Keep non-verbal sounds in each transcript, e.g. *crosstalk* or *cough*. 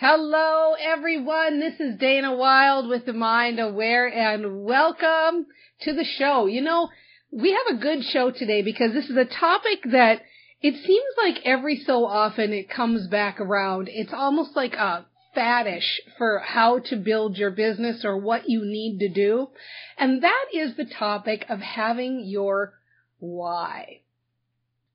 Hello everyone, this is Dana Wilde with the Mind Aware and welcome to the show. You know, we have a good show today because this is a topic that it seems like every so often it comes back around. It's almost like a faddish for how to build your business or what you need to do. And that is the topic of having your why.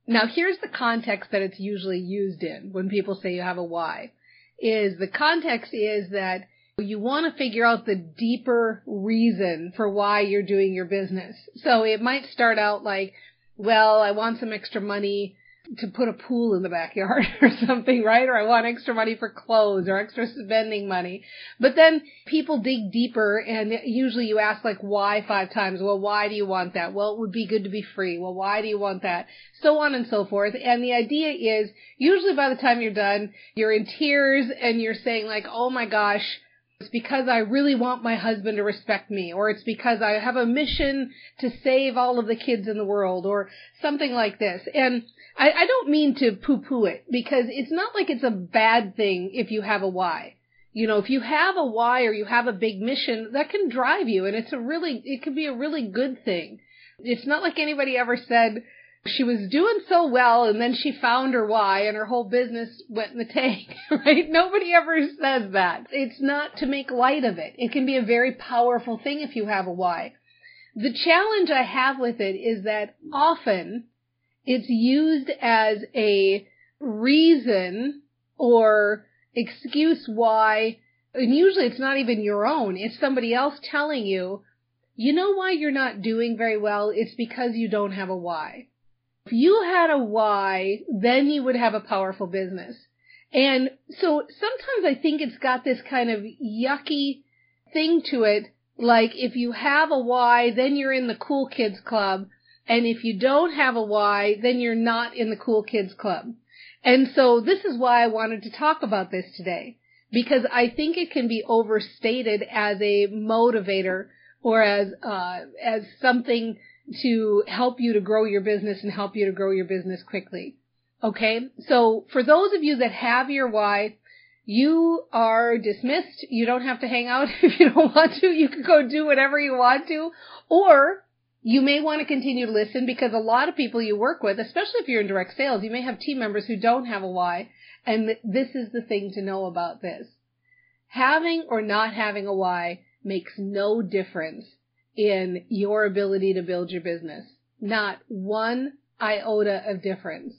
Now here's the context that it's usually used in when people say you have a why. Is the context is that you want to figure out the deeper reason for why you're doing your business. So it might start out like, well, I want some extra money to put a pool in the backyard *laughs* or something, right? Or I want extra money for clothes or extra spending money. But then people dig deeper and usually you ask like why five times. Well, why do you want that? Well, it would be good to be free. Well, why do you want that? So on and so forth. And the idea is usually by the time you're done, you're in tears and you're saying like, oh my gosh, it's because I really want my husband to respect me, or it's because I have a mission to save all of the kids in the world, or something like this. And I, I don't mean to poo-poo it, because it's not like it's a bad thing if you have a why. You know, if you have a why or you have a big mission, that can drive you, and it's a really, it can be a really good thing. It's not like anybody ever said, she was doing so well and then she found her why and her whole business went in the tank, *laughs* right? Nobody ever says that. It's not to make light of it. It can be a very powerful thing if you have a why. The challenge I have with it is that often it's used as a reason or excuse why, and usually it's not even your own, it's somebody else telling you, you know why you're not doing very well? It's because you don't have a why. If you had a why, then you would have a powerful business. And so sometimes I think it's got this kind of yucky thing to it. Like if you have a why, then you're in the cool kids club. And if you don't have a why, then you're not in the cool kids club. And so this is why I wanted to talk about this today. Because I think it can be overstated as a motivator or as, uh, as something to help you to grow your business and help you to grow your business quickly. Okay. So for those of you that have your why, you are dismissed. You don't have to hang out *laughs* if you don't want to. You can go do whatever you want to. Or you may want to continue to listen because a lot of people you work with, especially if you're in direct sales, you may have team members who don't have a why. And this is the thing to know about this. Having or not having a why makes no difference in your ability to build your business. Not one iota of difference.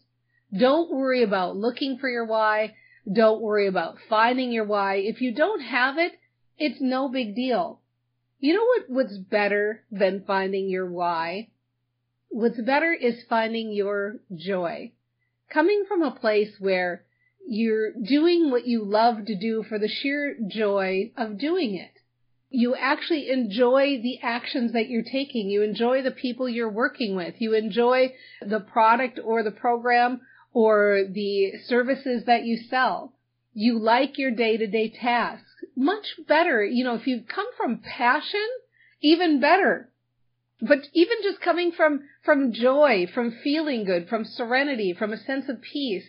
Don't worry about looking for your why. Don't worry about finding your why. If you don't have it, it's no big deal. You know what, what's better than finding your why? What's better is finding your joy. Coming from a place where you're doing what you love to do for the sheer joy of doing it you actually enjoy the actions that you're taking. You enjoy the people you're working with. You enjoy the product or the program or the services that you sell. You like your day to day tasks. Much better, you know, if you come from passion, even better. But even just coming from, from joy, from feeling good, from serenity, from a sense of peace,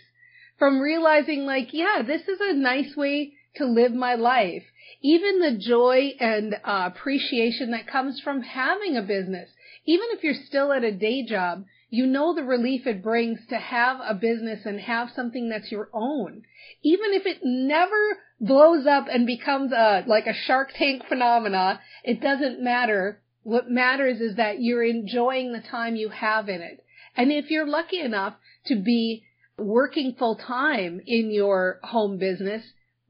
from realizing like, yeah, this is a nice way to live my life. Even the joy and uh, appreciation that comes from having a business. Even if you're still at a day job, you know the relief it brings to have a business and have something that's your own. Even if it never blows up and becomes a, like a Shark Tank phenomena, it doesn't matter. What matters is that you're enjoying the time you have in it. And if you're lucky enough to be working full time in your home business,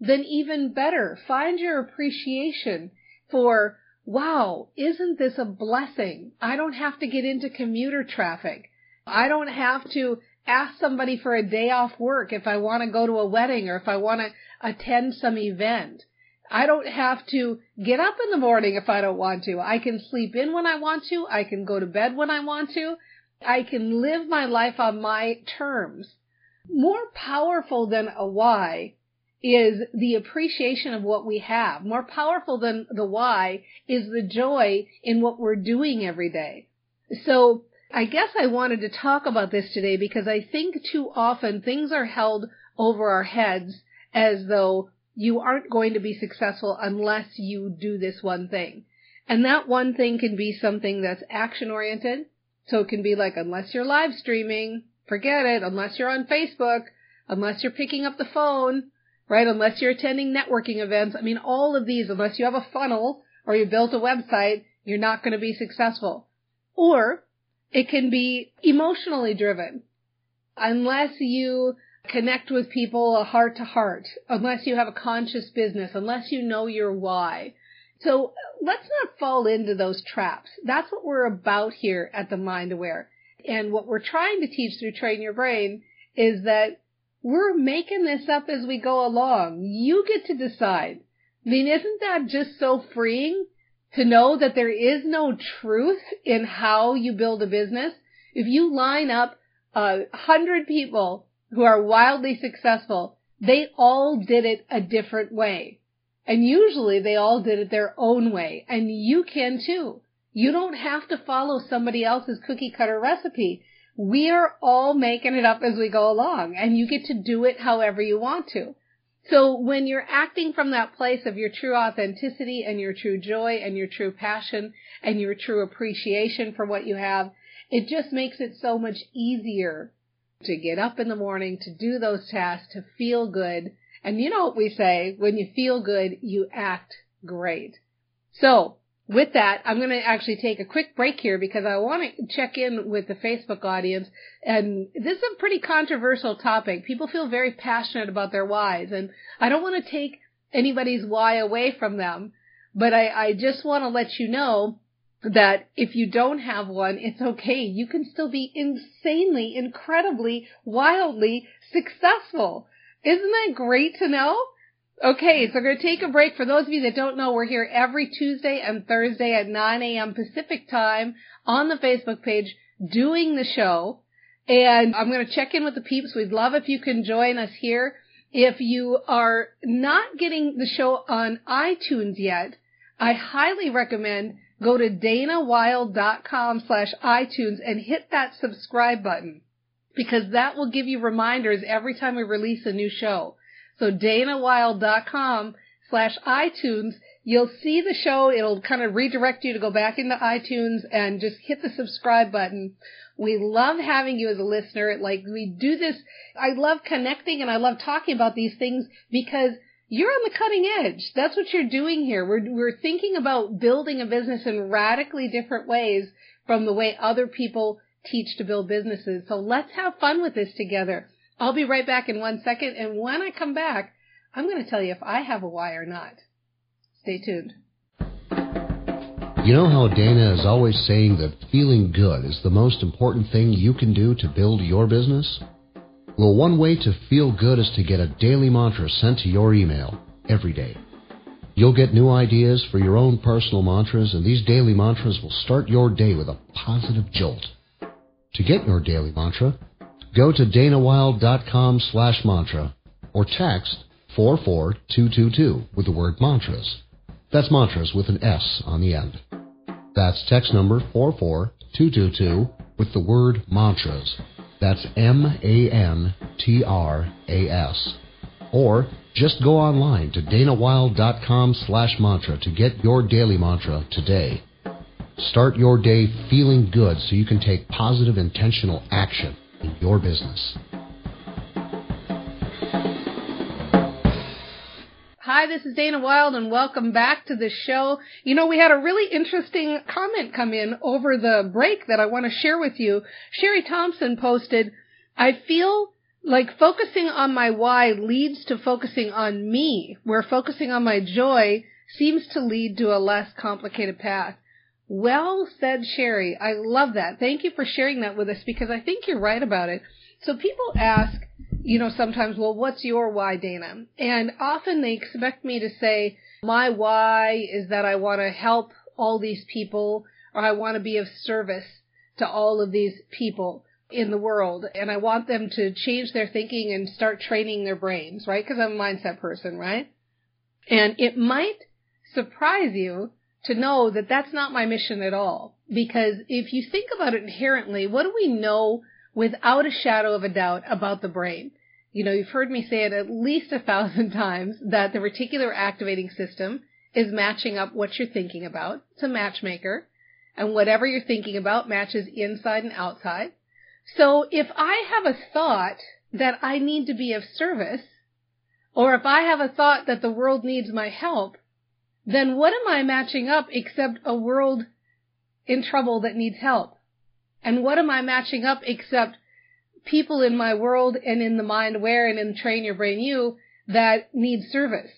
then even better. Find your appreciation for, wow, isn't this a blessing? I don't have to get into commuter traffic. I don't have to ask somebody for a day off work if I want to go to a wedding or if I want to attend some event. I don't have to get up in the morning if I don't want to. I can sleep in when I want to. I can go to bed when I want to. I can live my life on my terms. More powerful than a why is the appreciation of what we have. More powerful than the why is the joy in what we're doing every day. So I guess I wanted to talk about this today because I think too often things are held over our heads as though you aren't going to be successful unless you do this one thing. And that one thing can be something that's action oriented. So it can be like, unless you're live streaming, forget it. Unless you're on Facebook, unless you're picking up the phone, right? Unless you're attending networking events. I mean, all of these, unless you have a funnel or you built a website, you're not going to be successful. Or it can be emotionally driven. Unless you connect with people uh, heart to heart, unless you have a conscious business, unless you know your why. So let's not fall into those traps. That's what we're about here at the Mind Aware. And what we're trying to teach through Train Your Brain is that we're making this up as we go along. You get to decide. I mean, isn't that just so freeing to know that there is no truth in how you build a business? If you line up a hundred people who are wildly successful, they all did it a different way. And usually they all did it their own way. And you can too. You don't have to follow somebody else's cookie cutter recipe. We are all making it up as we go along and you get to do it however you want to. So when you're acting from that place of your true authenticity and your true joy and your true passion and your true appreciation for what you have, it just makes it so much easier to get up in the morning, to do those tasks, to feel good. And you know what we say, when you feel good, you act great. So with that, I'm going to actually take a quick break here because I want to check in with the Facebook audience. And this is a pretty controversial topic. People feel very passionate about their whys, and I don't want to take anybody's why away from them. But I, I just want to let you know that if you don't have one, it's okay. You can still be insanely, incredibly, wildly successful. Isn't that great to know? Okay, so we're going to take a break. For those of you that don't know, we're here every Tuesday and Thursday at 9 a.m. Pacific time on the Facebook page doing the show. And I'm going to check in with the peeps. We'd love if you can join us here. If you are not getting the show on iTunes yet, I highly recommend go to danawilde.com slash iTunes and hit that subscribe button because that will give you reminders every time we release a new show. So danawilde.com slash iTunes, you'll see the show. It'll kind of redirect you to go back into iTunes and just hit the subscribe button. We love having you as a listener. Like we do this. I love connecting and I love talking about these things because you're on the cutting edge. That's what you're doing here. We're, we're thinking about building a business in radically different ways from the way other people teach to build businesses. So let's have fun with this together. I'll be right back in one second, and when I come back, I'm going to tell you if I have a why or not. Stay tuned. You know how Dana is always saying that feeling good is the most important thing you can do to build your business? Well, one way to feel good is to get a daily mantra sent to your email every day. You'll get new ideas for your own personal mantras, and these daily mantras will start your day with a positive jolt. To get your daily mantra, Go to danawilde.com slash mantra or text 44222 with the word mantras. That's mantras with an S on the end. That's text number 44222 with the word mantras. That's M-A-N-T-R-A-S. Or just go online to danawilde.com slash mantra to get your daily mantra today. Start your day feeling good so you can take positive intentional action your business. Hi, this is Dana Wilde and welcome back to the show. You know, we had a really interesting comment come in over the break that I want to share with you. Sherry Thompson posted, I feel like focusing on my why leads to focusing on me, where focusing on my joy seems to lead to a less complicated path. Well said, Sherry. I love that. Thank you for sharing that with us because I think you're right about it. So people ask, you know, sometimes, well, what's your why, Dana? And often they expect me to say, my why is that I want to help all these people or I want to be of service to all of these people in the world and I want them to change their thinking and start training their brains, right? Because I'm a mindset person, right? And it might surprise you to know that that's not my mission at all. Because if you think about it inherently, what do we know without a shadow of a doubt about the brain? You know, you've heard me say it at least a thousand *laughs* times that the reticular activating system is matching up what you're thinking about. It's a matchmaker. And whatever you're thinking about matches inside and outside. So if I have a thought that I need to be of service, or if I have a thought that the world needs my help, then what am I matching up except a world in trouble that needs help? And what am I matching up except people in my world and in the mind aware and in train your brain you that need service?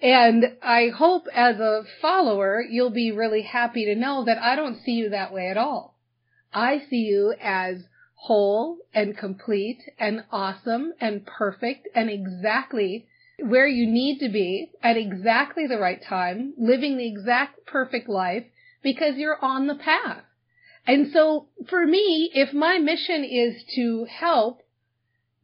And I hope as a follower, you'll be really happy to know that I don't see you that way at all. I see you as whole and complete and awesome and perfect and exactly where you need to be at exactly the right time, living the exact perfect life because you're on the path. And so for me, if my mission is to help,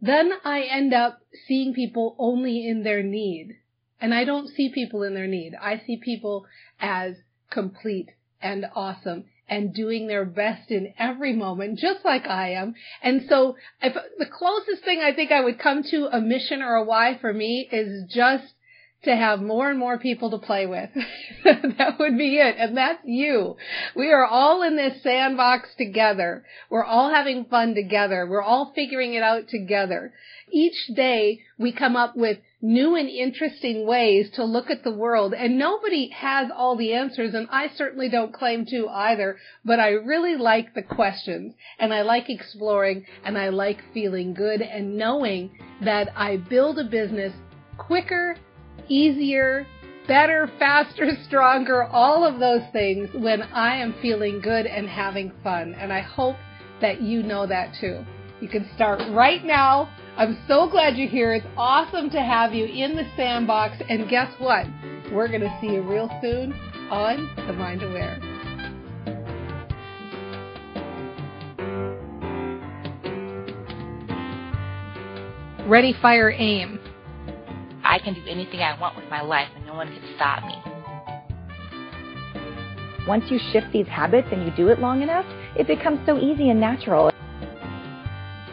then I end up seeing people only in their need. And I don't see people in their need. I see people as complete and awesome and doing their best in every moment, just like I am. And so if the closest thing I think I would come to a mission or a why for me is just to have more and more people to play with. *laughs* that would be it. And that's you. We are all in this sandbox together. We're all having fun together. We're all figuring it out together. Each day we come up with new and interesting ways to look at the world and nobody has all the answers and I certainly don't claim to either, but I really like the questions and I like exploring and I like feeling good and knowing that I build a business quicker easier, better, faster, *laughs* stronger, all of those things when I am feeling good and having fun. And I hope that you know that too. You can start right now. I'm so glad you're here. It's awesome to have you in the sandbox. And guess what? We're going to see you real soon on The Mind Aware. Ready, fire, aim. I can do anything I want with my life and no one can stop me. Once you shift these habits and you do it long enough, it becomes so easy and natural.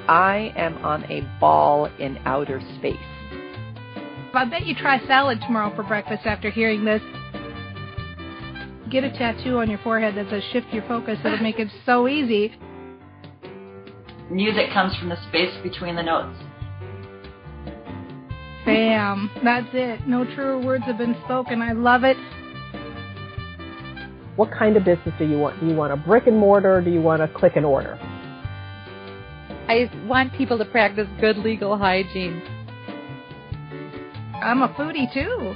I am on a ball in outer space. I bet you try salad tomorrow for breakfast after hearing this. Get a tattoo on your forehead that says shift your focus. It'll make it so easy. Music comes from the space between the notes. Bam. That's it. No truer words have been spoken. I love it. What kind of business do you want? Do you want a brick and mortar or do you want a click and order? I want people to practice good legal hygiene. I'm a foodie too.